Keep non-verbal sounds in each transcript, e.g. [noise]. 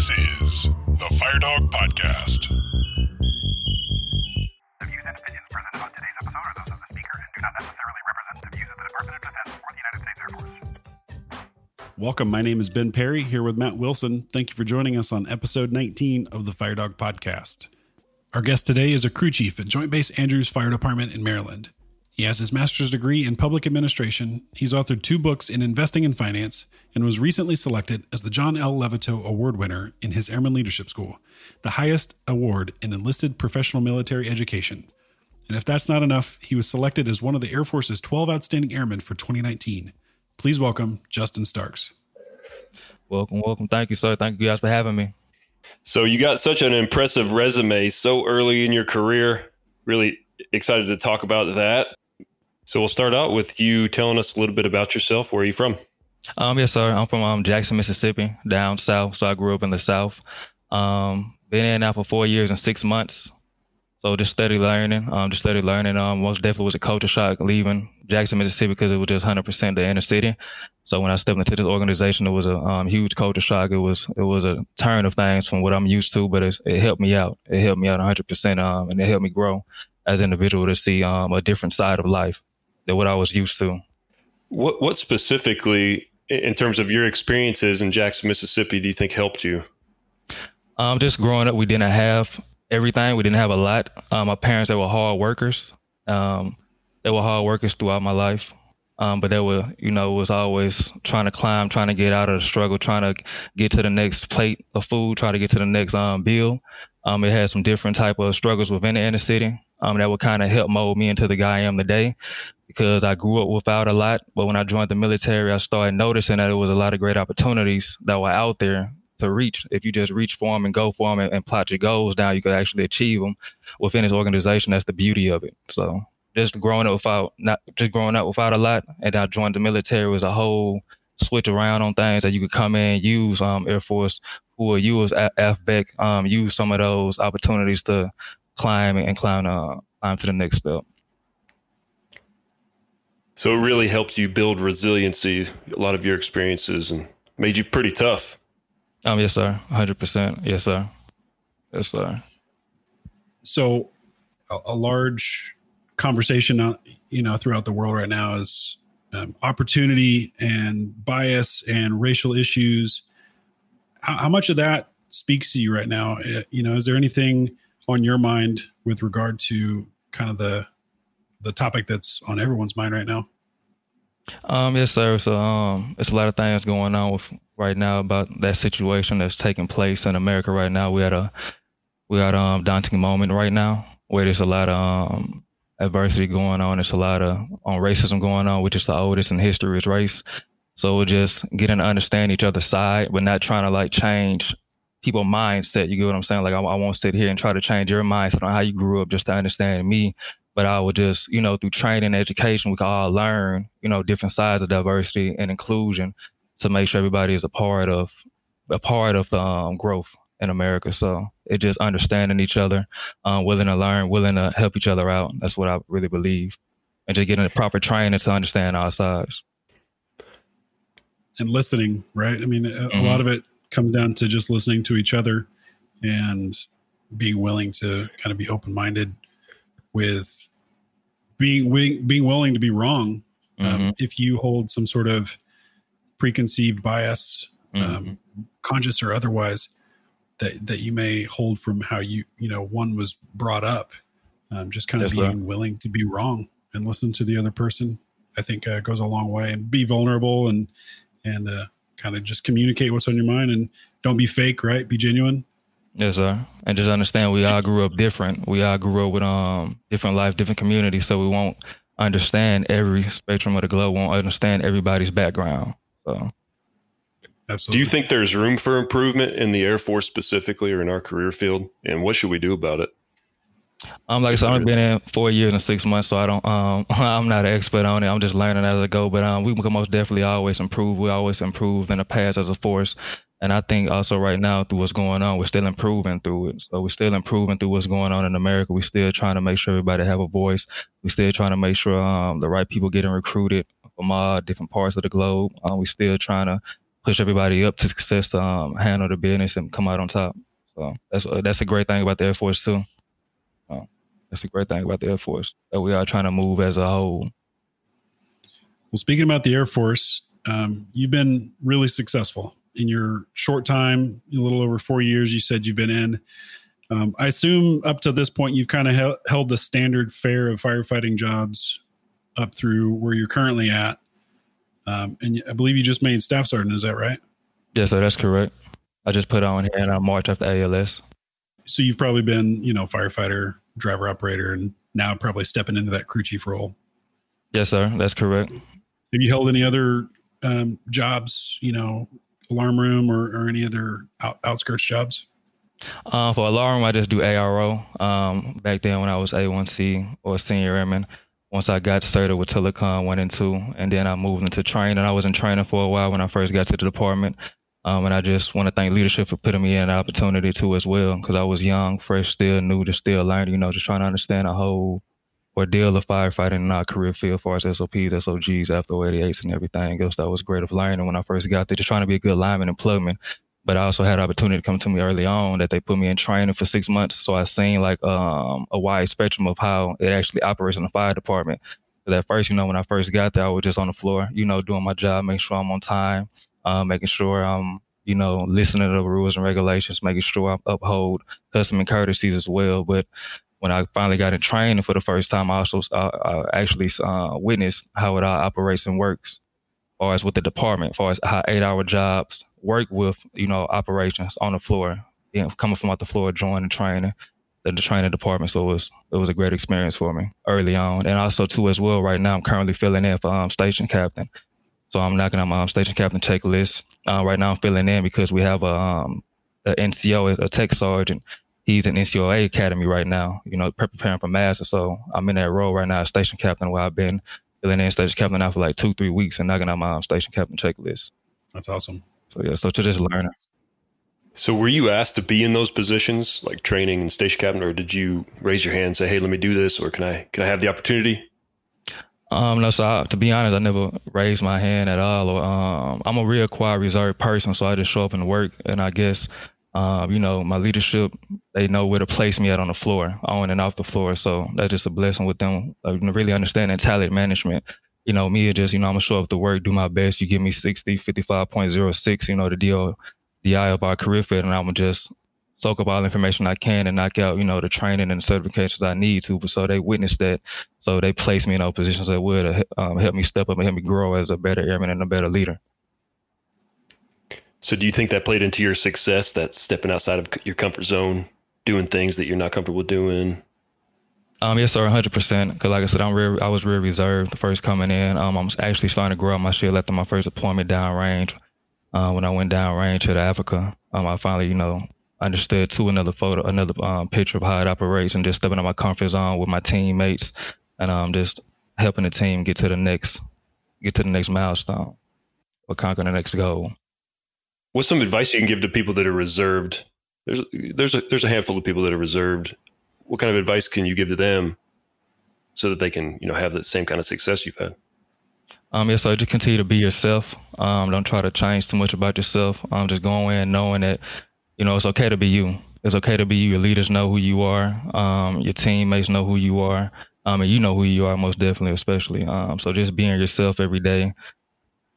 This is the FireDawg Podcast. The views and opinions presented on today's episode are those of the speaker and do not necessarily represent the views of the Department of Defense or the United States Air Force. Welcome. My name is Ben Perry here with Matt Wilson. Thank you for joining us on episode 19 of the FireDawg Podcast. Our guest today is a crew chief at Joint Base Andrews Fire Department in Maryland. He has his master's degree in public administration. He's authored two books in investing and finance and was recently selected as the John L. Levitow Award winner in his Airman Leadership School, the highest award in enlisted professional military education. And if that's not enough, he was selected as one of the Air Force's 12 outstanding airmen for 2019. Please welcome Justin Starks. Welcome, welcome. Thank you, sir. Thank you guys for having me. So you got such an impressive resume so early in your career. Really excited to talk about that. So we'll start out with you telling us a little bit about yourself. Where are you from? Um, yes, sir. I'm from um, Jackson, Mississippi, down south. So I grew up in the south. Um, been in now for four years and six months. So just steady learning. Um, just steady learning. Um, most definitely was a culture shock leaving Jackson, Mississippi, because it was just 100% the inner city. So when I stepped into this organization, it was a um, huge culture shock. It was it was a turn of things from what I'm used to, but it helped me out. It helped me out 100%, um, and it helped me grow as an individual to see um, a different side of life than what I was used to. What what specifically, in terms of your experiences in Jackson, Mississippi, do you think helped you? Um, just growing up, we didn't have everything. We didn't have a lot. Um, my parents, they were hard workers. Um, they were hard workers throughout my life. Um, but they were, you know, was always trying to climb, trying to get out of the struggle, trying to get to the next plate of food, try to get to the next um, bill. Um, it had some different type of struggles within the inner city um, that would kind of help mold me into the guy I am today because I grew up without a lot. But when I joined the military, I started noticing that there was a lot of great opportunities that were out there to reach. If you just reach for them and go for them and, and plot your goals down, you could actually achieve them within this organization. That's the beauty of it. So just growing up without not just growing up without a lot, and I joined the military was a whole switch around on things that you could come in use um, Air Force will use AFVEC, um, use some of those opportunities to climb and climb uh, climb to the next step. So it really helped you build resiliency. A lot of your experiences and made you pretty tough. Um, yes, sir. Hundred percent. Yes, sir. Yes, sir. So, a, a large conversation, uh, you know, throughout the world right now is um, opportunity and bias and racial issues. How, how much of that speaks to you right now? Uh, you know, is there anything on your mind with regard to kind of the the topic that's on everyone's mind right now? Um, yes, sir. So, um, it's a lot of things going on with right now about that situation that's taking place in America right now. We had a we had a um, daunting moment right now where there's a lot of um, adversity going on. There's a lot of on racism going on, which is the oldest in history is race. So we're just getting to understand each other's side, but not trying to like change people mindset. You get what I'm saying? Like I, I won't sit here and try to change your mindset on how you grew up just to understand me. But I would just, you know, through training and education, we can all learn, you know, different sides of diversity and inclusion to make sure everybody is a part of a part of um, growth in America. So it's just understanding each other, um, willing to learn, willing to help each other out. That's what I really believe, and just getting the proper training to understand our sides. And listening, right? I mean, a, mm-hmm. a lot of it comes down to just listening to each other and being willing to kind of be open minded with being being willing to be wrong. Um, mm-hmm. Um, if you hold some sort of preconceived bias, um, mm-hmm. um, conscious or otherwise, that that you may hold from how you you know one was brought up, um, just kind of being right. willing to be wrong and listen to the other person, I think uh, goes a long way. And be vulnerable and and uh, kind of just communicate what's on your mind and don't be fake, right? Be genuine. Yes, sir. And just understand we all grew up different. We all grew up with um different life, different communities, so we won't understand every spectrum of the globe. Won't understand everybody's background. So. Absolutely. Do you think there's room for improvement in the Air Force specifically or in our career field? And what should we do about it? Um, like I said, I've been in four years and six months, so I don't. Um, [laughs] I'm not an expert on it. I'm just learning as I go. But um, we can most definitely always improve. We always improve in the past as a force, and I think also right now through what's going on, we're still improving through it. So we're still improving through what's going on in America. We're still trying to make sure everybody have a voice. We're still trying to make sure um, the right people getting recruited from all different parts of the globe. Um, we're still trying to push everybody up to success to um, handle the business and come out on top. So that's that's a great thing about the Air Force too. That's a great thing about the Air Force that we are trying to move as a whole. Well, speaking about the Air Force, um, you've been really successful in your short time, a little over four years. You said you've been in. Um, I assume up to this point, you've kind of held, held the standard fare of firefighting jobs up through where you're currently at. Um, and I believe you just made staff sergeant. Is that right? Yes, sir. That's correct. I just put on here in March after ALS. So you've probably been, you know, firefighter, driver operator, and now probably stepping into that crew chief role. Yes, sir. That's correct. Have you held any other um, jobs, you know, alarm room or, or any other out, outskirts jobs? Uh, for alarm, I just do ARO. Um, back then when I was A1C or senior airman, once I got started with Telecom, went into, and then I moved into training. I was in training for a while when I first got to the department. Um, and I just want to thank leadership for putting me in an opportunity too as well, because I was young, fresh, still new, to still learning, you know, just trying to understand the whole ordeal of firefighting in our career field, as far as SOPs, SOGs, after 88s, and everything else. That was great of learning when I first got there, just trying to be a good lineman and plugman. But I also had an opportunity to come to me early on that they put me in training for six months. So I seen like um, a wide spectrum of how it actually operates in the fire department. But at first, you know, when I first got there, I was just on the floor, you know, doing my job, making sure I'm on time, uh, making sure I'm, you know, listening to the rules and regulations, making sure I uphold custom and courtesies as well. But when I finally got in training for the first time, I also uh, I actually uh, witnessed how it all operates and works, as far as with the department, as far as how eight-hour jobs work with, you know, operations on the floor, you know, coming from out the floor, joining training, the, the training department. So it was it was a great experience for me early on, and also too as well. Right now, I'm currently filling in for um, station captain, so I'm knocking on my um, station captain checklist. Uh, right now, I'm filling in because we have a, um, a NCO, a tech sergeant. He's in NCOA Academy right now, you know, preparing for master. So I'm in that role right now, station captain, where I've been filling in station captain now for like two, three weeks and knocking out my um, station captain checklist. That's awesome. So yeah, so to just learning. So were you asked to be in those positions, like training and station captain, or did you raise your hand and say, "Hey, let me do this," or can I can I have the opportunity? Um, no, so I, to be honest, I never raised my hand at all. Or um, I'm a real quiet, reserved person, so I just show up and work. And I guess, um, you know, my leadership, they know where to place me at on the floor, on and off the floor. So that's just a blessing with them, uh, really understanding talent management you know, me it just, you know, I'm gonna show up to work, do my best. You give me 60, 55.06, you know, the deal, the eye of our career fit, and I'm gonna just soak up all the information I can and knock out, you know, the training and the certifications I need to. But so they witnessed that. So they placed me in those positions that would um, help me step up and help me grow as a better airman and a better leader. So do you think that played into your success, that stepping outside of your comfort zone, doing things that you're not comfortable doing? Um, yes, sir, 100. percent Because, like I said, I'm real. I was real reserved the first coming in. Um, I'm actually starting to grow up my shield after my first deployment downrange. Uh, when I went downrange to Africa, um, I finally, you know, understood to another photo, another um, picture of how it operates, and just stepping in my comfort zone with my teammates, and um, just helping the team get to the next, get to the next milestone, or conquer the next goal. What's some advice you can give to people that are reserved? There's there's a there's a handful of people that are reserved what kind of advice can you give to them so that they can you know have the same kind of success you've had um yes so just continue to be yourself um don't try to change too much about yourself um just go in knowing that you know it's okay to be you. It's okay to be you. Your leaders know who you are. Um your teammates know who you are. Um and you know who you are most definitely especially um so just being yourself every day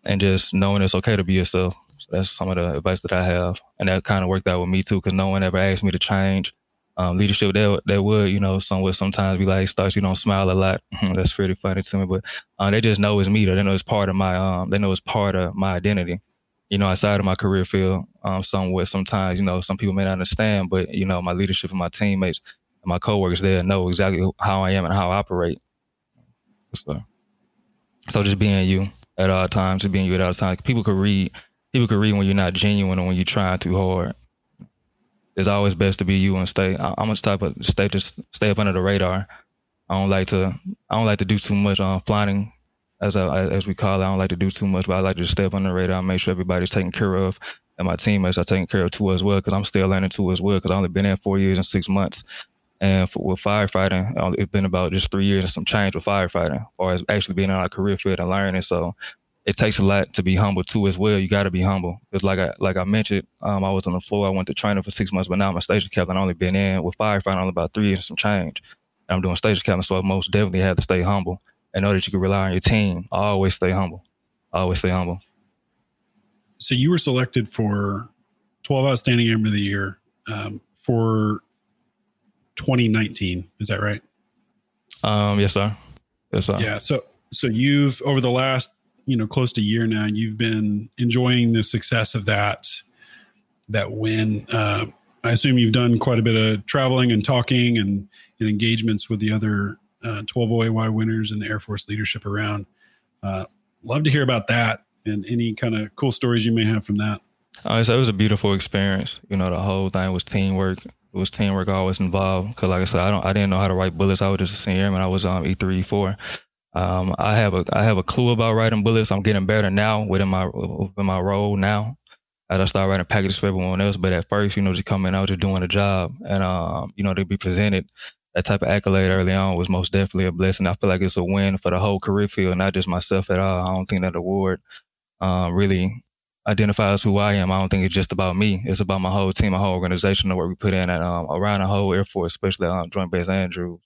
and just knowing it's okay to be yourself. So that's some of the advice that i have. And that kind of worked out with me too because no one ever asked me to change um, leadership. That that would you know somewhat sometimes be like starts you don't smile a lot. [laughs] That's pretty funny to me but uh, they just know it's me they know it's part of my um they know it's part of my identity you know outside of my career field um somewhat sometimes you know some people may not understand but you know my leadership and my teammates and my coworkers there know exactly how I am and how I operate so so just being you at all times just being you at all times people could read people could read when you're not genuine or when you're trying too hard it's always best to be you and stay. I'm a type of stay just stay up under the radar. I don't like to I don't like to do too much on flying, as a, as we call it. I don't like to do too much, but I like to up under the radar and make sure everybody's taken care of, and my teammates are taken care of too as well. Because I'm still learning too as well. Because I've only been there four years and six months, and for, with firefighting, uh, it's been about just three years and some change with firefighting, or actually being in our career field and learning. So it takes a lot to be humble too as well. You got to be humble because, like I like I mentioned, um, I was on the floor. I went to training for six months, but now I'm a station captain. I only been in with firefighting only about three years and some change. And I'm doing station captain, so I most definitely have to stay humble and know that you can rely on your team. I always stay humble. I always stay humble. So you were selected for 12 outstanding airman of the year um, for 2019. Is that right? Um, yes, sir. Yes, sir. Yeah. So so you've over the last you know close to a year now, you've been enjoying the success of that that win. Uh, I assume you've done quite a bit of traveling and talking and, and engagements with the other uh, 12 OAY winners and the Air Force leadership around. Uh, love to hear about that and any kind of cool stories you may have from that. Uh, it was a beautiful experience. You know, the whole thing was teamwork. It was teamwork always involved. Cause like I said, I don't, I didn't know how to write bullets. I was just a senior airman. I was um, E3, E4. Um, I have a, I have a clue about writing bullets. I'm getting better now within my, within my role now. I start writing packages for everyone else, but at first, you know, just coming out, just doing a job, and um, you know, to be presented that type of accolade early on was most definitely a blessing. I feel like it's a win for the whole career field, not just myself at all. I don't think that award um, really identifies who I am. I don't think it's just about me. It's about my whole team, my whole organization, the work we put in at, um, around the whole Air Force, especially um, Joint Base Andrews,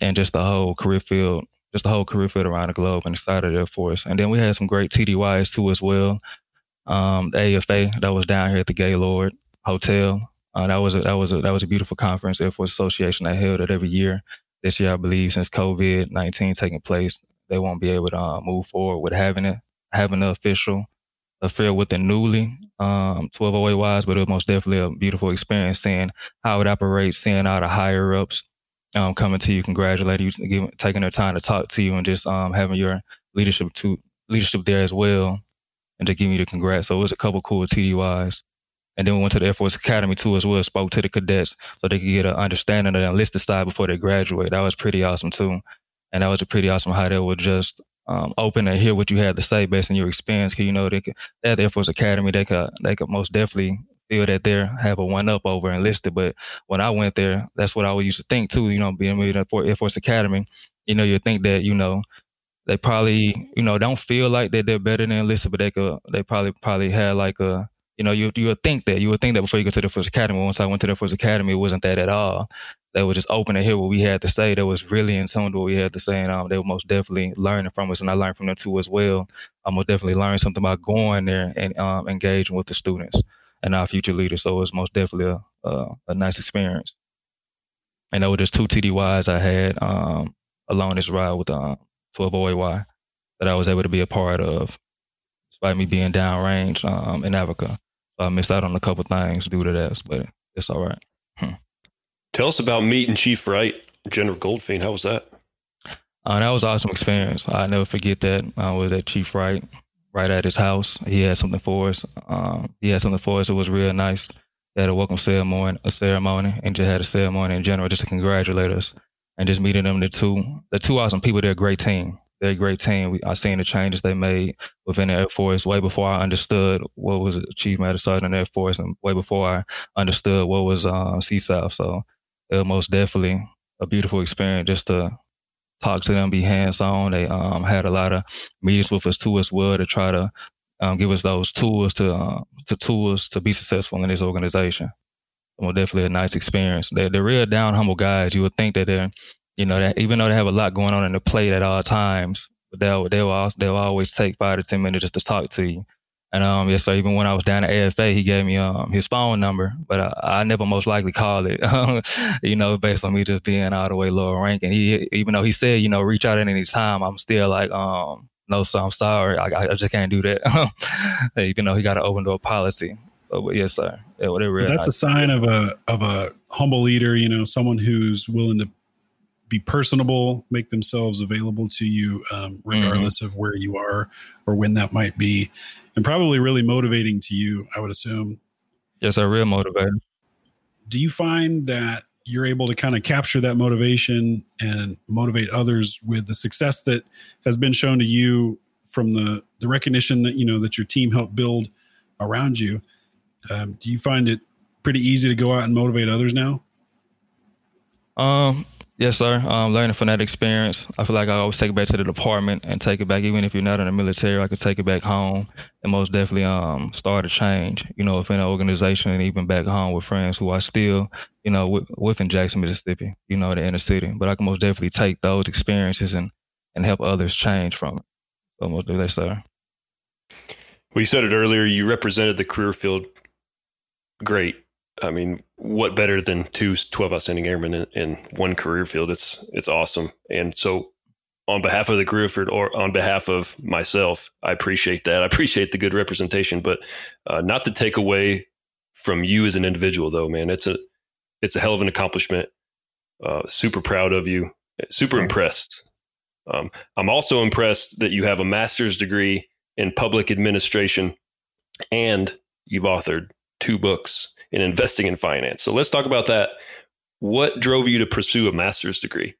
and just the whole career field, just the whole career field around the globe and the Air Force. And then we had some great TDYs too as well. Um, the AFA that was down here at the Gaylord Hotel. Uh, that was a, that was a, that was a beautiful conference. Air Force Association that held it every year. This year, I believe, since COVID nineteen taking place, they won't be able to uh, move forward with having it, having the official affair with the newly um, 12 wise, but it was most definitely a beautiful experience seeing how it operates, seeing all the higher ups um, coming to you, congratulating you, giving, taking their time to talk to you, and just um, having your leadership to leadership there as well, and to give you the congrats. So it was a couple cool TDYs. And then we went to the Air Force Academy too as well, spoke to the cadets so they could get an understanding of the enlisted side before they graduate. That was pretty awesome too. And that was a pretty awesome how they would just um, open and hear what you had to say based on your experience. Cause you know, they could, at the Air Force Academy, they could, they could most definitely feel that they have a one up over enlisted. But when I went there, that's what I always used to think too, you know, being with the Air Force Academy, you know, you think that, you know, they probably, you know, don't feel like that they're better than enlisted, but they could, they probably, probably had like a, you know, you you would think that you would think that before you go to the first Academy. Once I went to the first Academy, it wasn't that at all. They were just open to hear what we had to say. They was really in tune with what we had to say, and um, they were most definitely learning from us, and I learned from them too as well. I most definitely learned something about going there and um, engaging with the students and our future leaders. So it was most definitely a a, a nice experience. And there were just two TDYs I had um, along this ride with um, 12 OAY that I was able to be a part of, despite me being downrange um, in Africa. So I missed out on a couple things due to that, but it's all right. Hmm. Tell us about meeting Chief Wright, General Goldfein. How was that? Uh, that was an awesome experience. I never forget that. I was at Chief Wright, right at his house. He had something for us. Um, he had something for us. It was real nice. They had a welcome ceremony, a ceremony, and just had a ceremony in general, just to congratulate us. And just meeting them, the two, the two awesome people. They're a great team they're a great team. We, I seen the changes they made within the Air Force way before I understood what was achievement at the Sergeant in Air Force, and way before I understood what was uh, CSAF. So it was most definitely a beautiful experience just to talk to them, be hands on. They um, had a lot of meetings with us too as well to try to um, give us those tools to uh, to tools to be successful in this organization. Well, definitely a nice experience. They're, they're real down, humble guys. You would think that they're you know, that even though they have a lot going on in the plate at all times, they'll they'll they'll always take five to ten minutes just to talk to you. And um, yes, sir. Even when I was down at AFA, he gave me um his phone number, but I, I never most likely called it. [laughs] you know, based on me just being all the way lower ranking. He even though he said you know reach out at any time, I'm still like um no, sir. I'm sorry. I, I just can't do that. [laughs] even though he got an open door policy. But, but yes, sir. Yeah, whatever. That's a sign of a of a humble leader. You know, someone who's willing to be personable, make themselves available to you, um, regardless mm-hmm. of where you are or when that might be, and probably really motivating to you, I would assume. Yes, a real motivator. Do you find that you're able to kind of capture that motivation and motivate others with the success that has been shown to you from the the recognition that you know that your team helped build around you? Um, do you find it pretty easy to go out and motivate others now? Um, Yes, sir. Um, learning from that experience, I feel like I always take it back to the department and take it back. Even if you're not in the military, I could take it back home and most definitely um start a change. You know, within an organization and even back home with friends who are still, you know, with, within Jackson, Mississippi. You know, the inner city. But I can most definitely take those experiences and and help others change from it. So most definitely, sir. Well, you said it earlier. You represented the career field great. I mean, what better than two 12 outstanding airmen in, in, one career field? It's it's awesome. And so, on behalf of the career field, or on behalf of myself, I appreciate that. I appreciate the good representation, but uh, not to take away from you as an individual, though, man. It's a it's a hell of an accomplishment. Uh, super proud of you. Super impressed. Um, I'm also impressed that you have a master's degree in public administration and you've authored two books in investing in finance. So let's talk about that. What drove you to pursue a master's degree?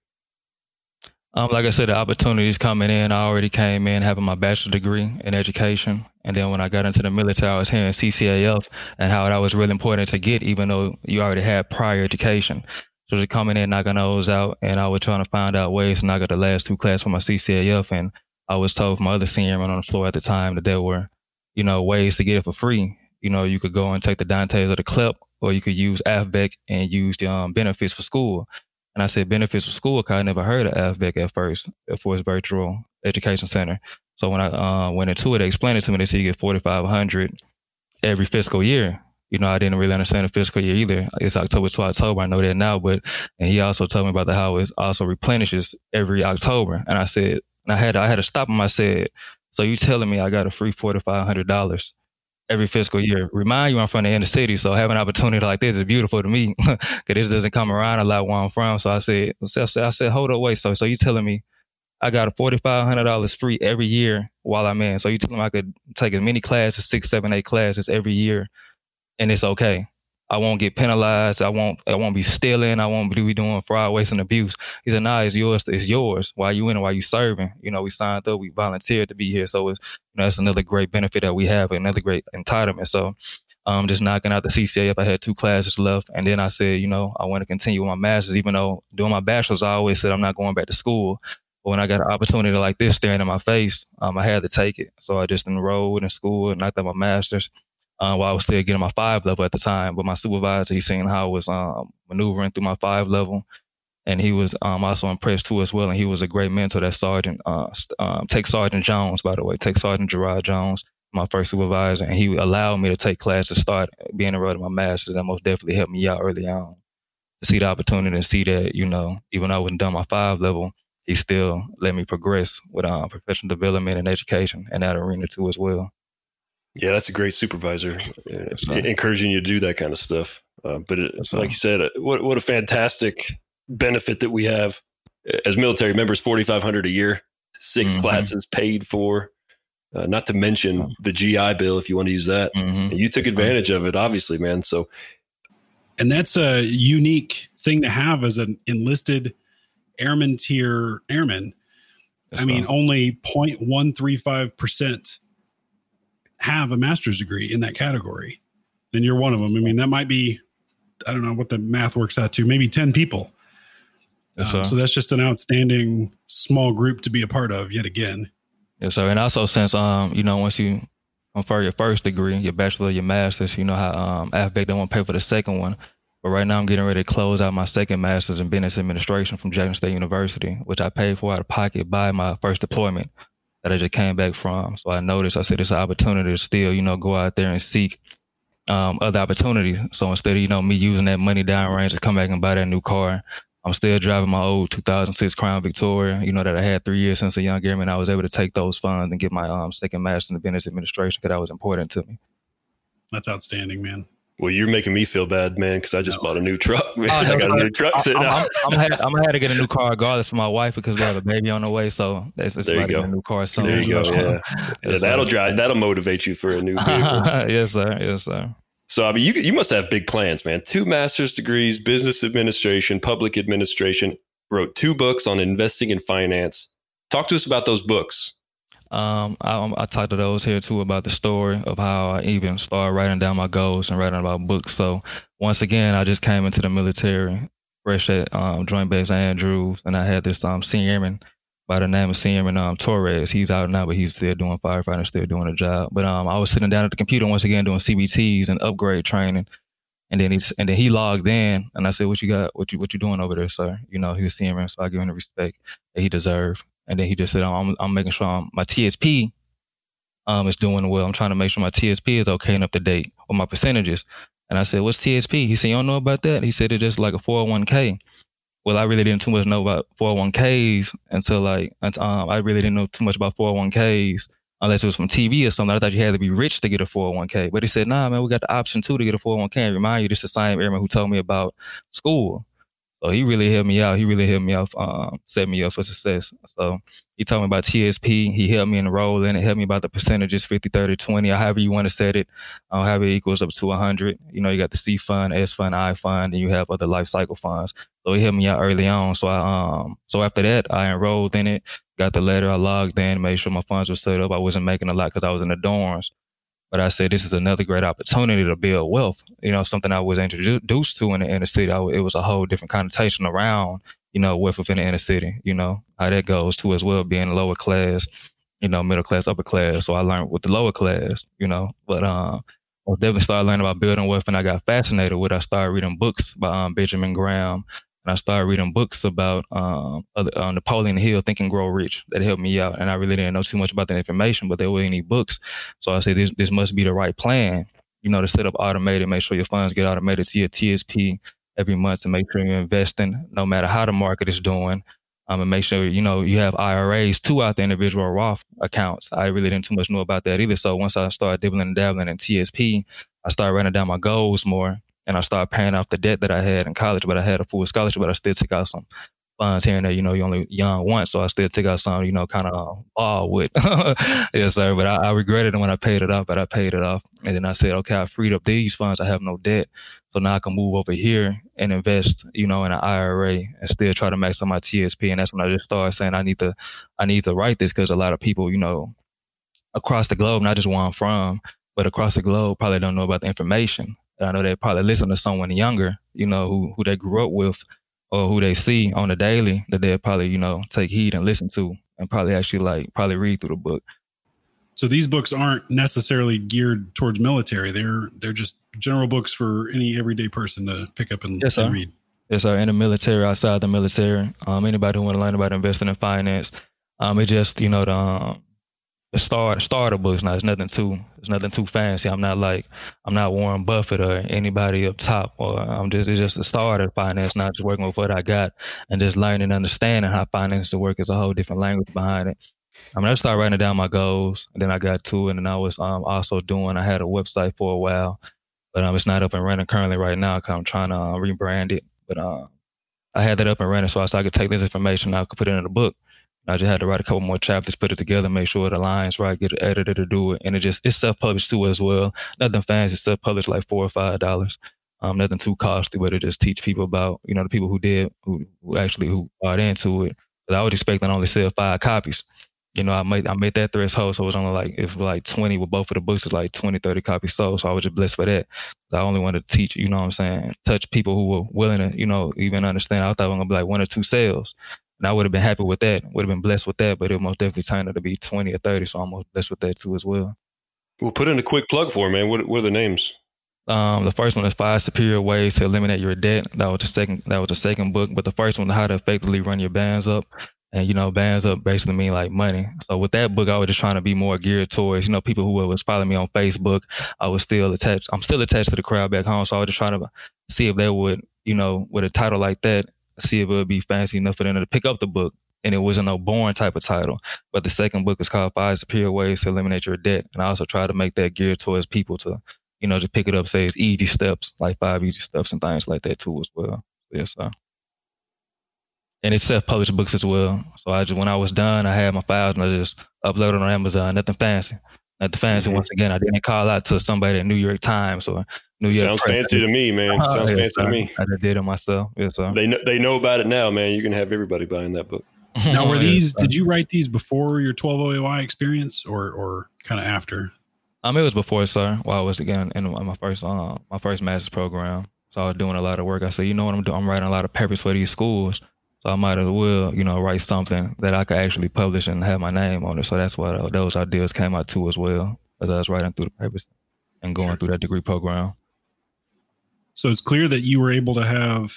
Um, like I said, the opportunities coming in. I already came in having my bachelor degree in education, and then when I got into the military, I was hearing CCAF and how that was really important to get, even though you already had prior education. So just coming in, knocking those out, and I was trying to find out ways to knock out the last two classes for my CCAF, and I was told from my other senior man on the floor at the time that there were, you know, ways to get it for free you know, you could go and take the Dantes or the CLEP, or you could use AFVEC and use the um, benefits for school. And I said benefits for school because I never heard of AFVEC at first, for its virtual education center. So when I uh, went into it, they explained it to me. They said you get 4,500 every fiscal year. You know, I didn't really understand the fiscal year either. It's October to October. I know that now, but and he also told me about the how it also replenishes every October. And I said, and I had I had to stop him. I said, so you telling me I got a free forty five hundred dollars every fiscal year. Remind you I'm from the inner city, so having an opportunity like this is beautiful to me [laughs] because this doesn't come around a lot where I'm from. So I said, I said, hold up, wait. So, so you telling me I got a forty five hundred dollars free every year while I'm in? So you telling me I could take as many classes, six, seven, eight classes every year, and it's okay? I won't get penalized. I won't. I won't be stealing. I won't be doing fraud, waste, and abuse. He said, "Nah, it's yours. It's yours. Why you in? Why you serving? You know, we signed up. We volunteered to be here. So it's, you know, that's another great benefit that we have. Another great entitlement. So, um, just knocking out the CCA. If I had two classes left, and then I said, you know, I want to continue with my masters. Even though doing my bachelor's, I always said I'm not going back to school. But when I got an opportunity like this staring in my face, um, I had to take it. So I just enrolled in school and knocked out my masters uh, while I was still getting my five level at the time. But my supervisor, he seen how I was um, maneuvering through my five level, and he was um, also impressed too as well. And he was a great mentor. That Sergeant, uh, um, Tech Sergeant Jones, by the way, Tech Sergeant Gerard Jones, my first supervisor, and he allowed me to take classes, start being a enrolled in my master's. That most definitely helped me out early on to see the opportunity and see that you know even though I wasn't done my five level. He still let me progress with uh, professional development and education in that arena too as well. Yeah, that's a great supervisor, [laughs] uh, encouraging you to do that kind of stuff. Uh, but it, like you said, uh, what what a fantastic benefit that we have as military members: forty five hundred a year, 6 mm-hmm. classes paid for. Uh, not to mention the GI Bill, if you want to use that. Mm-hmm. You took advantage of it, obviously, man. So, and that's a unique thing to have as an enlisted airman tier airman. I mean, only 0.135 percent have a master's degree in that category, and you're one of them. I mean, that might be, I don't know what the math works out to, maybe 10 people. Yes, um, so that's just an outstanding small group to be a part of yet again. Yes, sir. And also since, um, you know, once you confer your first degree, your bachelor, your master's, you know how um, don't want to pay for the second one. But right now I'm getting ready to close out my second master's in business administration from Jackson State University, which I paid for out of pocket by my first deployment that I just came back from. So I noticed, I said, it's an opportunity to still, you know, go out there and seek um, other opportunities. So instead of, you know, me using that money downrange to come back and buy that new car, I'm still driving my old 2006 Crown Victoria, you know, that I had three years since a young airman. I was able to take those funds and get my um, second master in the business administration because that was important to me. That's outstanding, man. Well, you're making me feel bad, man, because I just no. bought a new truck. Oh, man. Oh, [laughs] I got a new truck sitting I'm. I'm, I'm, I'm, gonna have to get a new car regardless for my wife because we have a baby on the way. So that's just there you go. a new car. So there you go. Yeah. [laughs] yeah that'll drive. That'll motivate you for a new [laughs] vehicle. yes, sir. Yes, sir. So I mean, you you must have big plans, man. Two master's degrees, business administration, public administration. Wrote two books on investing in finance. Talk to us about those books. Um, I, I talked to those here too about the story of how I even started writing down my goals and writing about books. So once again, I just came into the military fresh at um, Joint Base Andrews, and I had this um, senior airman by the name of Senior um, Torres. He's out now, but he's still doing firefighting, still doing a job. But um, I was sitting down at the computer once again doing CBTs and upgrade training. And then he's and then he logged in, and I said, "What you got? What you what you doing over there, sir?" You know, he was me, so I give him the respect that he deserved. And then he just said, "I'm I'm making sure I'm, my TSP um is doing well. I'm trying to make sure my TSP is okay and up to date with my percentages." And I said, "What's TSP?" He said, "You don't know about that?" He said, "It's just like a 401k." Well, I really didn't too much know about 401ks until like um, I really didn't know too much about 401ks unless it was from TV or something. I thought you had to be rich to get a 401k. But he said, nah, man, we got the option too to get a 401k. And remind you, this is the same airman who told me about school. So he really helped me out. He really helped me out, um, set me up for success. So he told me about TSP. He helped me enroll in it, helped me about the percentages 50, 30, 20, or however you want to set it, uh, however it equals up to 100. You know, you got the C fund, S fund, I fund, and you have other life cycle funds. So he helped me out early on. So I, um, so after that, I enrolled in it, got the letter, I logged in, made sure my funds were set up. I wasn't making a lot because I was in the dorms. But I said, this is another great opportunity to build wealth. You know, something I was introduced to in the inner city. It was a whole different connotation around, you know, wealth within the inner city, you know, how that goes too as well, being lower class, you know, middle class, upper class. So I learned with the lower class, you know, but, um, I definitely started learning about building wealth and I got fascinated with it. I started reading books by um, Benjamin Graham, and I started reading books about um, other, uh, Napoleon Hill, Think and Grow Rich. That helped me out, and I really didn't know too much about that information, but there were any books, so I said this this must be the right plan. You know, to set up automated, make sure your funds get automated to your TSP every month, to make sure you're investing, no matter how the market is doing. Um, and make sure you know you have IRAs too out the individual Roth accounts. I really didn't too much know about that either. So once I started dibbling and dabbling in TSP, I started writing down my goals more and I started paying off the debt that I had in college. But I had a full scholarship, but I still took out some funds here and there. You know, you only young once, so I still took out some. You know, kind of um, ball with. [laughs] yes, sir. But I, I, regretted it when I paid it off, but I paid it off, and then I said, okay, I freed up these funds. I have no debt, so now I can move over here and invest. You know, in an IRA and still try to max out my TSP. And that's when I just started saying I need to, I need to write this because a lot of people, you know, across the globe, not just where I'm from, but across the globe, probably don't know about the information. I know they probably listen to someone younger, you know, who who they grew up with or who they see on the daily that they'll probably, you know, take heed and listen to and probably actually like probably read through the book. So these books aren't necessarily geared towards military. They're they're just general books for any everyday person to pick up and, yes, and read. Yes, sir. In the military, outside the military, um, anybody who want to learn about investing in finance, um, it just you know the um, the start starter books now. It's nothing too it's nothing too fancy. I'm not like I'm not Warren Buffett or anybody up top or I'm just it's just a starter finance, not just working with what I got and just learning and understanding how finance to work is a whole different language behind it. I mean I started writing down my goals then I got to it and then I was um, also doing I had a website for a while, but um it's not up and running currently right now because I'm trying to uh, rebrand it. But uh, I had that up and running so I, so I could take this information I could put it in a book I just had to write a couple more chapters, put it together, make sure the lines right, get an editor to do it, and it just it's self published too as well. Nothing fancy, it's self published like four or five dollars. Um, nothing too costly, but it just teach people about you know the people who did who, who actually who bought into it. But I was expecting only sell five copies. You know, I made I made that threshold, so it was only like if like twenty with both of the books, it's like 20, 30 copies sold. So I was just blessed for that. I only wanted to teach, you know what I'm saying, touch people who were willing to, you know, even understand. I thought I was gonna be like one or two sales. And I would have been happy with that, would have been blessed with that, but it most definitely turned out to be 20 or 30. So I'm most blessed with that too as well. We'll put in a quick plug for man. What, what are the names? Um, the first one is five superior ways to eliminate your debt. That was the second. That was the second book. But the first one, how to effectively run your bands up, and you know, bands up basically mean like money. So with that book, I was just trying to be more geared towards you know people who was following me on Facebook. I was still attached. I'm still attached to the crowd back home. So I was just trying to see if they would you know with a title like that see if it would be fancy enough for them to pick up the book. And it wasn't no boring type of title. But the second book is called Five Superior Ways to Eliminate Your Debt. And I also try to make that geared towards people to, you know, just pick it up, say it's easy steps, like five easy steps and things like that too as well. Yes, sir. And it's self-published books as well. So I just when I was done, I had my files and I just uploaded on Amazon. Nothing fancy. Nothing fancy. Mm-hmm. Once again, I didn't call out to somebody at New York Times or New York. Sounds Press. fancy to me, man. Oh, Sounds yeah, fancy to me. I did it myself. Yes, sir. They know, they know about it now, man. You can have everybody buying that book. [laughs] now, were [laughs] these? Did you write these before your 12 OAY experience, or or kind of after? Um, it was before, sir. While I was again in my first uh, my first master's program. So I was doing a lot of work. I said, you know what I'm doing? I'm writing a lot of papers for these schools. So I might as well, you know, write something that I could actually publish and have my name on it. So that's what uh, those ideas came out too as well as I was writing through the papers and going through that degree program. So it's clear that you were able to have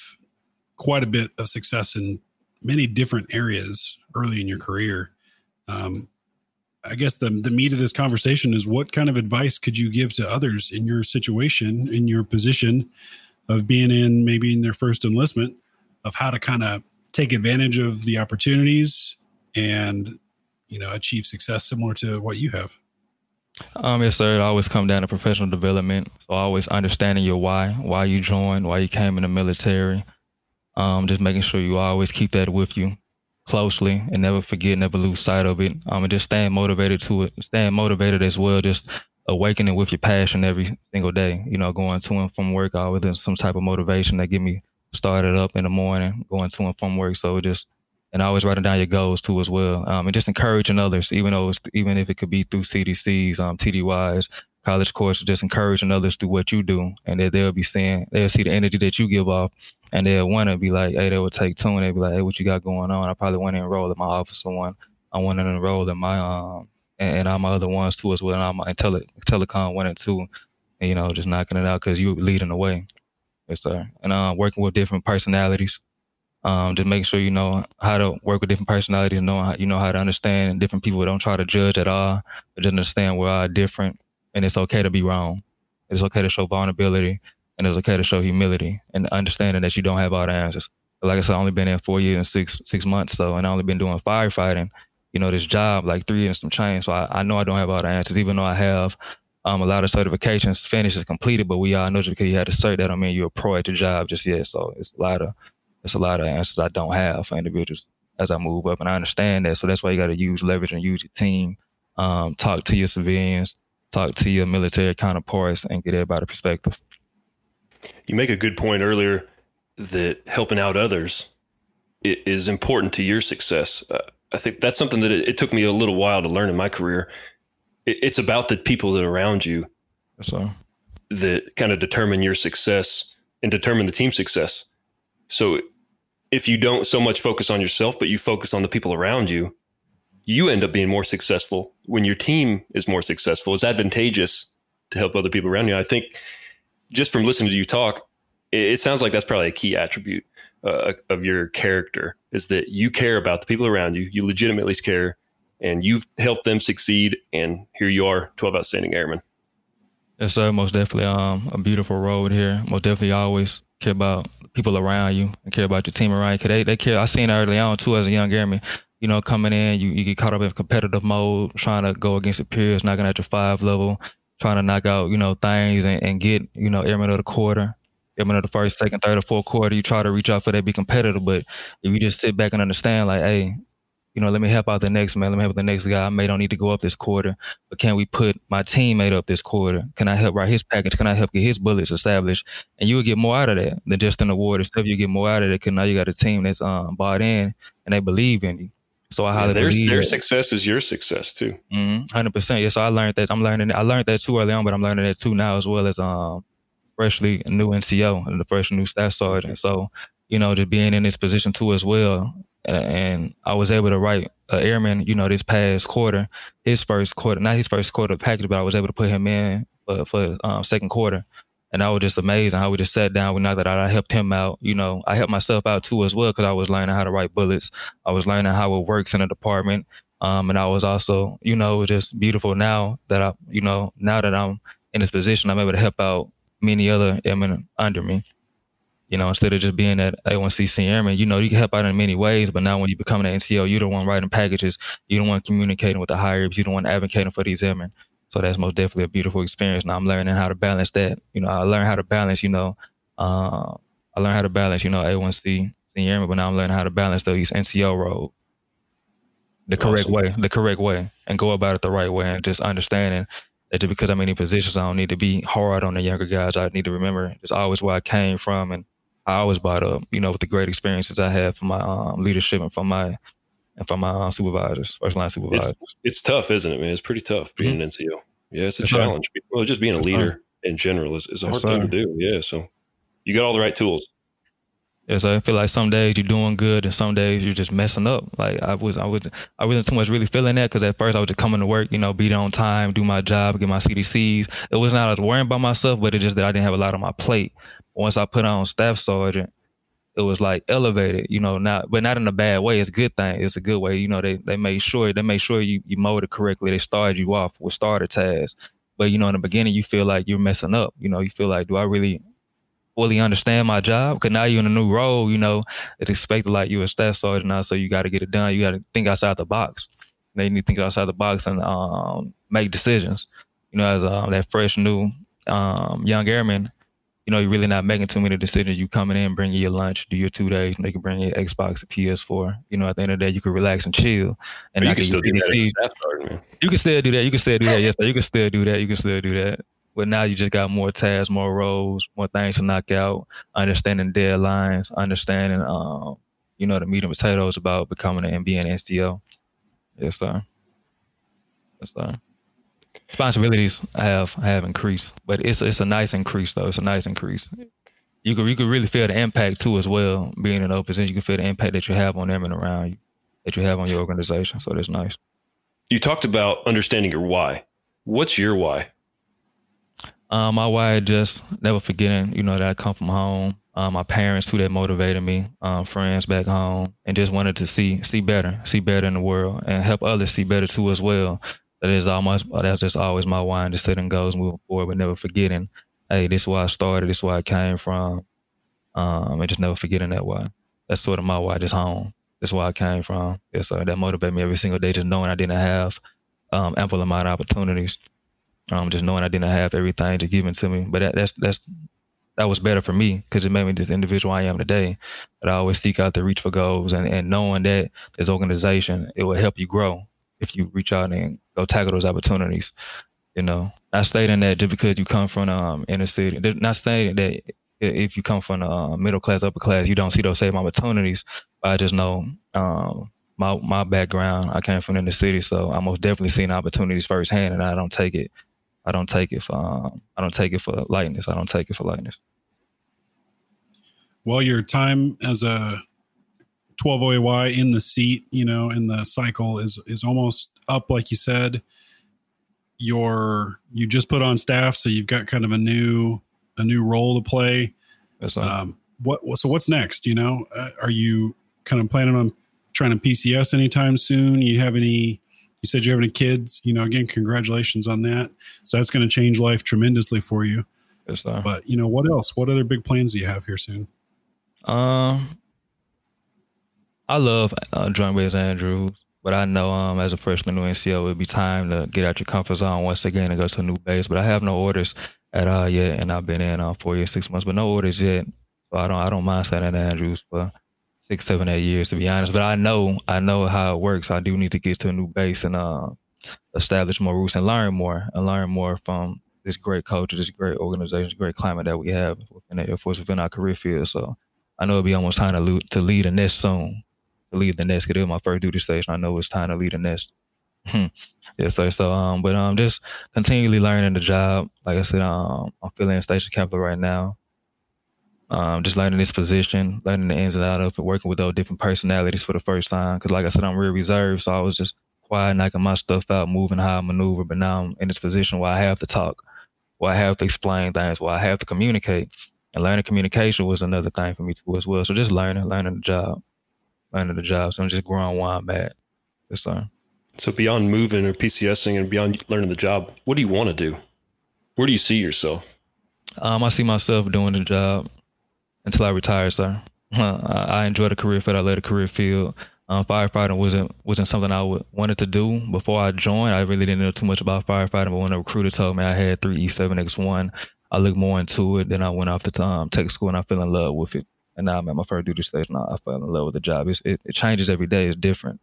quite a bit of success in many different areas early in your career. Um, I guess the the meat of this conversation is what kind of advice could you give to others in your situation, in your position of being in maybe in their first enlistment, of how to kind of take advantage of the opportunities and you know achieve success similar to what you have. Um, yes, sir. It always come down to professional development. So always understanding your why, why you joined, why you came in the military. Um, just making sure you always keep that with you closely and never forget, never lose sight of it. Um, and just staying motivated to it, staying motivated as well. Just awakening with your passion every single day. You know, going to and from work, always in some type of motivation that get me started up in the morning, going to and from work. So just and always writing down your goals too as well, um, and just encouraging others, even though it's, even if it could be through CDCs, um, TDYs, college courses, just encouraging others through what you do, and that they'll be seeing, they'll see the energy that you give off, and they'll want to be like, hey, they will take two, and they'll be like, hey, what you got going on? I probably want to enroll in my officer one. I want to enroll in my um and, and all my other ones too as well, and all my tele, telecom one and two, and you know, just knocking it out because you're leading the way. Yes, sir. And uh, working with different personalities. Um, just make sure you know how to work with different personalities, know how you know how to understand different people. Don't try to judge at all, but just understand we're all different, and it's okay to be wrong. It's okay to show vulnerability, and it's okay to show humility, and understanding that you don't have all the answers. Like I said, I only been in four years and six six months, so and I only been doing firefighting. You know, this job like three years and some change. So I, I know I don't have all the answers, even though I have um, a lot of certifications finished is completed, but we all know just because you had a cert that don't mean you're a pro at your job just yet. So it's a lot of it's a lot of answers I don't have for individuals as I move up, and I understand that. So that's why you got to use leverage and use your team. Um, talk to your civilians, talk to your military counterparts, and get everybody perspective. You make a good point earlier that helping out others is important to your success. Uh, I think that's something that it, it, took me a little while to learn in my career. It, it's about the people that are around you so. that kind of determine your success and determine the team success. So if you don't so much focus on yourself, but you focus on the people around you, you end up being more successful when your team is more successful. It's advantageous to help other people around you. I think just from listening to you talk, it, sounds like that's probably a key attribute uh, of your character is that you care about the people around you. You legitimately care, and you've helped them succeed. And here you are, twelve outstanding airmen. Yes, sir. Most definitely, um, a beautiful road here. Most definitely, always care about people around you and care about your team around you. Cause they, they care. I seen early on too as a young airman. You know, coming in, you, you get caught up in competitive mode, trying to go against your peers, knocking at your five level, trying to knock out, you know, things and, and get, you know, airman of the quarter, airman of the first, second, third, or fourth quarter. You try to reach out for that, be competitive. But if you just sit back and understand, like, hey, you know, let me help out the next man. Let me help the next guy. I may don't need to go up this quarter, but can we put my teammate up this quarter? Can I help write his package? Can I help get his bullets established? And you will get more out of that than just an award and stuff. You get more out of it because now you got a team that's um, bought in and they believe in you. So I highly yeah, their, believe their that. success is your success too. 100 mm-hmm. percent. Yeah. So I learned that. I'm learning. I learned that too early on, but I'm learning that too now as well as um freshly new NCO and the fresh new staff sergeant. So you know, just being in this position too as well, and I was able to write uh, airman, you know, this past quarter, his first quarter, not his first quarter package, but I was able to put him in for, for um, second quarter. And I was just amazing how we just sat down. We knocked that out. I helped him out. You know, I helped myself out too as well because I was learning how to write bullets. I was learning how it works in a department. Um, and I was also, you know, just beautiful now that I, you know, now that I'm in this position, I'm able to help out many other airmen under me. You know, instead of just being that A1CC airman, you know, you can help out in many ways. But now when you become an NCO, you're the one writing packages. You don't want communicating with the higher ups. You don't want advocating for these airmen. So that's most definitely a beautiful experience. Now I'm learning how to balance that. You know, I learned how to balance, you know, uh, I learned how to balance, you know, A1C senior airman, but now I'm learning how to balance those NCO roles the correct awesome. way, the correct way, and go about it the right way, and just understanding that just because I'm in positions, I don't need to be hard on the younger guys. I need to remember it's always where I came from and I always brought up, you know, with the great experiences I had from my um, leadership and from my and from my uh, supervisors, first line supervisors. It's, it's, tough, isn't it, man? It's pretty tough being mm-hmm. an NCO. Yeah, it's a challenge. Well, just being a leader in general is, is a hard thing to do. Yeah, so You got all the right tools. Yeah, so I feel like some days you're doing good, and some days you're just messing up. Like I was, I was, I wasn't too much really feeling that because at first I was just coming to work, you know, be there on time, do my job, get my CDCs. It was not I was worrying about myself, but it just that I didn't have a lot on my plate. Once I put on staff sergeant, it was like elevated, you know, not but not in a bad way. It's a good thing. It's a good way. You know, they they made sure they made sure you you molded correctly. They started you off with starter tasks. But you know, in the beginning you feel like you're messing up. You know, you feel like, do I really fully understand my job? Because now you're in a new role, you know, it's expected like you're a staff sergeant now, so you gotta get it done. You gotta think outside the box. They need to think outside the box and um, make decisions. You know, as um, that fresh new um, young airman, you know, you're really not making too many decisions. You coming in, bringing your lunch, do your two days, and they can bring your Xbox, a PS4. You know, at the end of the day, you can relax and chill. And you can still do that as PDCs. a staff sergeant, man. You can still do that. You can still do that. Yes, sir. You can still do that. You can still do that. But now you just got more tasks, more roles, more things to knock out. Understanding deadlines, understanding, um, you know, the meat and potatoes about becoming an MB and STO. Yes, sir. Yes, sir. Responsibilities have have increased, but it's it's a nice increase though. It's a nice increase. You could you could really feel the impact too as well. Being in those positions, you can feel the impact that you have on them and around you, that you have on your organization. So that's nice. You talked about understanding your why. What's your why? Um, my why just never forgetting, you know, that I come from home. Um, my parents who that motivated me, um, friends back home, and just wanted to see see better, see better in the world, and help others see better too as well. That is almost that's just always my wine, just setting goals moving forward, but never forgetting, hey, this is where I started, this is where I came from, um, and just never forgetting that why. That's sort of my why, just home. That's where I came from. Yes, sir. That motivated me every single day, just knowing I didn't have um, ample amount of opportunities um, just knowing I didn't have everything just given to me. But that, that's that's that was better for me because it made me this individual I am today. But I always seek out to reach for goals and, and knowing that this organization it will help you grow if you reach out and go tackle those opportunities. You know, not stating that just because you come from um inner city, not stating that if you come from uh, middle class, upper class, you don't see those same opportunities. But I just know um, my my background. I came from inner city, so I most definitely seen opportunities firsthand, and I don't take it I don't take it for um, I don't take it for lightness. I don't take it for lightness. Well, your time as a 12 OAY in the seat, you know, in the cycle is is almost up, like you said. Your you just put on staff, so you've got kind of a new a new role to play. That's all. Um, what so what's next? You know, uh, are you kind of planning on trying to PCS anytime soon? You have any? You said you have any kids? You know, again, congratulations on that. So that's going to change life tremendously for you. Yes, sir. But you know, what else? What other big plans do you have here soon? Um, I love uh, Joint Base Andrews, but I know um as a freshman in NCO, it would be time to get out your comfort zone once again and go to a new base. But I have no orders at all yet, and I've been in uh, four years, six months, but no orders yet. So I don't I don't mind staying at Andrews for six, seven, eight years to be honest. But I know I know how it works. I do need to get to a new base and uh establish more roots and learn more and learn more from this great culture, this great organization, this great climate that we have within the Air Force, within our career field. So I know it'll be almost time to, to lead the nest soon. To lead the nest, because it was my first duty station. I know it's time to leave the nest. [laughs] yeah, so so um, but um, just continually learning the job. Like I said, um, I'm feeling station capital right now. Um, just learning this position, learning the ins and outs of it, working with those different personalities for the first time. Because like I said, I'm real reserved, so I was just quiet, knocking my stuff out, moving how I maneuver. But now I'm in this position where I have to talk, where I have to explain things, where I have to communicate. And learning communication was another thing for me too as well. So just learning, learning the job, learning the job. So I'm just growing where I'm at. Yes, sir. So beyond moving or PCSing and beyond learning the job, what do you want to do? Where do you see yourself? Um, I see myself doing the job until I retire, sir. [laughs] I enjoy the career field. I love the career field. Um, firefighting wasn't wasn't something I wanted to do before I joined. I really didn't know too much about firefighting, but when a recruiter told me I had three E7X1, I looked more into it. Then I went off to um, tech school and I fell in love with it. And now I'm at my first duty station. I, I fell in love with the job. It's, it, it changes every day. It's different.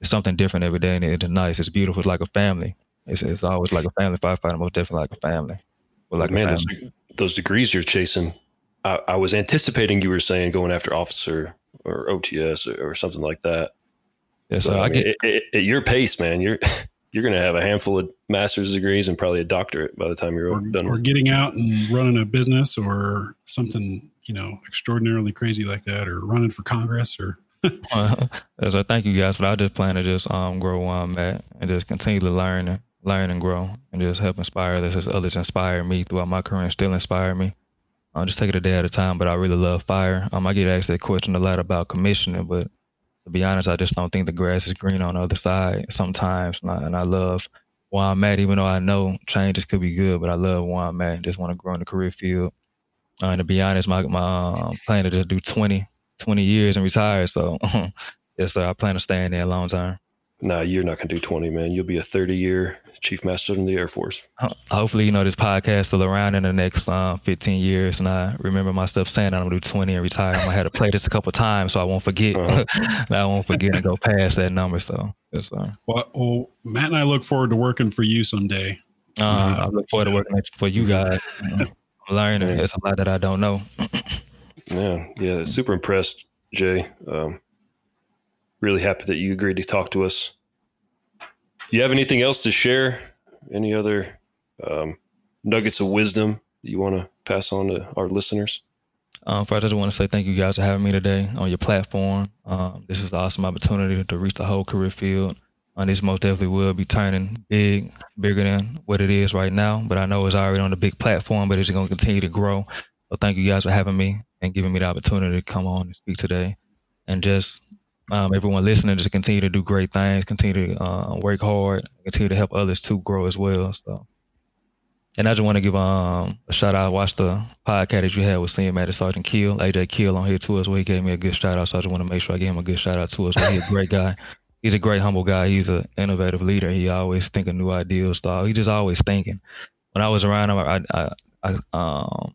It's something different every day, and it, it's nice. It's beautiful. It's like a family. It's, it's always like a family. Firefighting most definitely like a family. But like Man, a those, family. those degrees you're chasing, I, I was anticipating you were saying going after officer or OTS or, or something like that. Yeah, so But, I I mean, get at- at- at your pace, man, you're [laughs] you're going to have a handful of master's degrees and probably a doctorate by the time you're Or, done. or getting out and running a business or something, you know, extraordinarily crazy like that, or running for Congress, or [laughs] Uh, so thank you guys, but I just plan to just um grow where I'm at and just continue to learn and learn and grow and just help inspire others as others inspire me throughout my career and still inspire me. I'll just take it a day at a time, but I really love fire. Um, I get asked that question a lot about commissioning, but to be honest, I just don't think the grass is green on the other side sometimes. And I, and I love where I'm at, even though I know changes could be good, but I love where I'm at and just want to grow in the career field. Uh, and to be honest, my, my um, plan is to do 20, 20 years and retire. So, [laughs] yes, sir, I plan to stay in there a long time. Nah, you're not gonna do 20, man. You'll be a 30 year chief master in the Air Force. Hopefully, you know, this podcast still around in the next uh, 15 years. And I remember myself saying I'm going to do 20 and retire. I'm going to have to play this a couple times so I won't forget. Uh-huh. [laughs] I won't forget and go past that number. So, yes, sir. well, well, Matt and I look forward to working for you someday. Uh, I look forward to working for you guys. [laughs] I'm learning. There's a lot that I don't know. Yeah, yeah, super impressed, Jay. Um, really happy that you agreed to talk to us. You have anything else to share? Any other um, nuggets of wisdom that you want to pass on to our listeners? Um, first, I just want to say thank you guys for having me today on your platform. Um, this is an awesome opportunity to reach the whole career field. This most definitely will be turning big, bigger than what it is right now. But I know it's already on a big platform, but it's going to continue to grow. So thank you guys for having me and giving me the opportunity to come on and speak today. And just um, everyone listening, just continue to do great things, continue to uh, work hard, continue to help others to grow as well. So. And I just want to give um, a shout out. I watched the podcast that you had with Seeing Matt Sergeant Kill, AJ Kill on here too as well. He gave me a good shout out. So I just want to make sure I give him a good shout out too as well. He's a great guy. He's a great, humble guy. He's an innovative leader. He always think of new ideas. So he just always thinking. When I was around him, I, I, I um,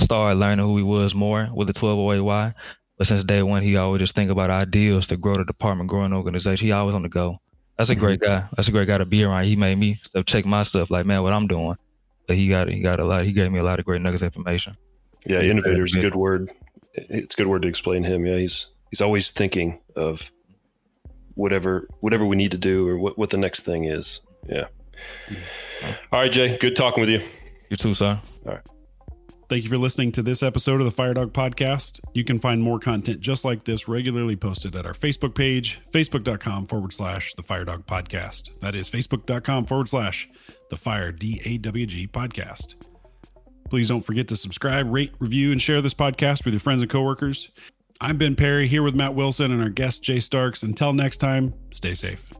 started learning who he was more with the 12 OAY. But since day one, he always just think about ideas to grow the department, grow an organization. He always on the go. That's a great guy. That's a great guy to be around. He made me stuff check my stuff like, man, what I'm doing. But he got he got a lot. He gave me a lot of great nuggets of information. Yeah, Yeah, innovator is a good word. It's a good word to explain him. Yeah, he's he's always thinking of whatever whatever we need to do or what, what the next thing is. Yeah. All right, Jay. Good talking with you. You too, sir. All right. Thank you for listening to this episode of the FireDawg Podcast. You can find more content just like this regularly posted at our Facebook page, facebook.com forward slash the FireDawg Podcast. That is facebook.com forward slash the Fire D A W G Podcast. Please don't forget to subscribe, rate, review, and share this podcast with your friends and coworkers. I'm Ben Perry here with Matt Wilson and our guest Jay Starks. Until next time, stay safe.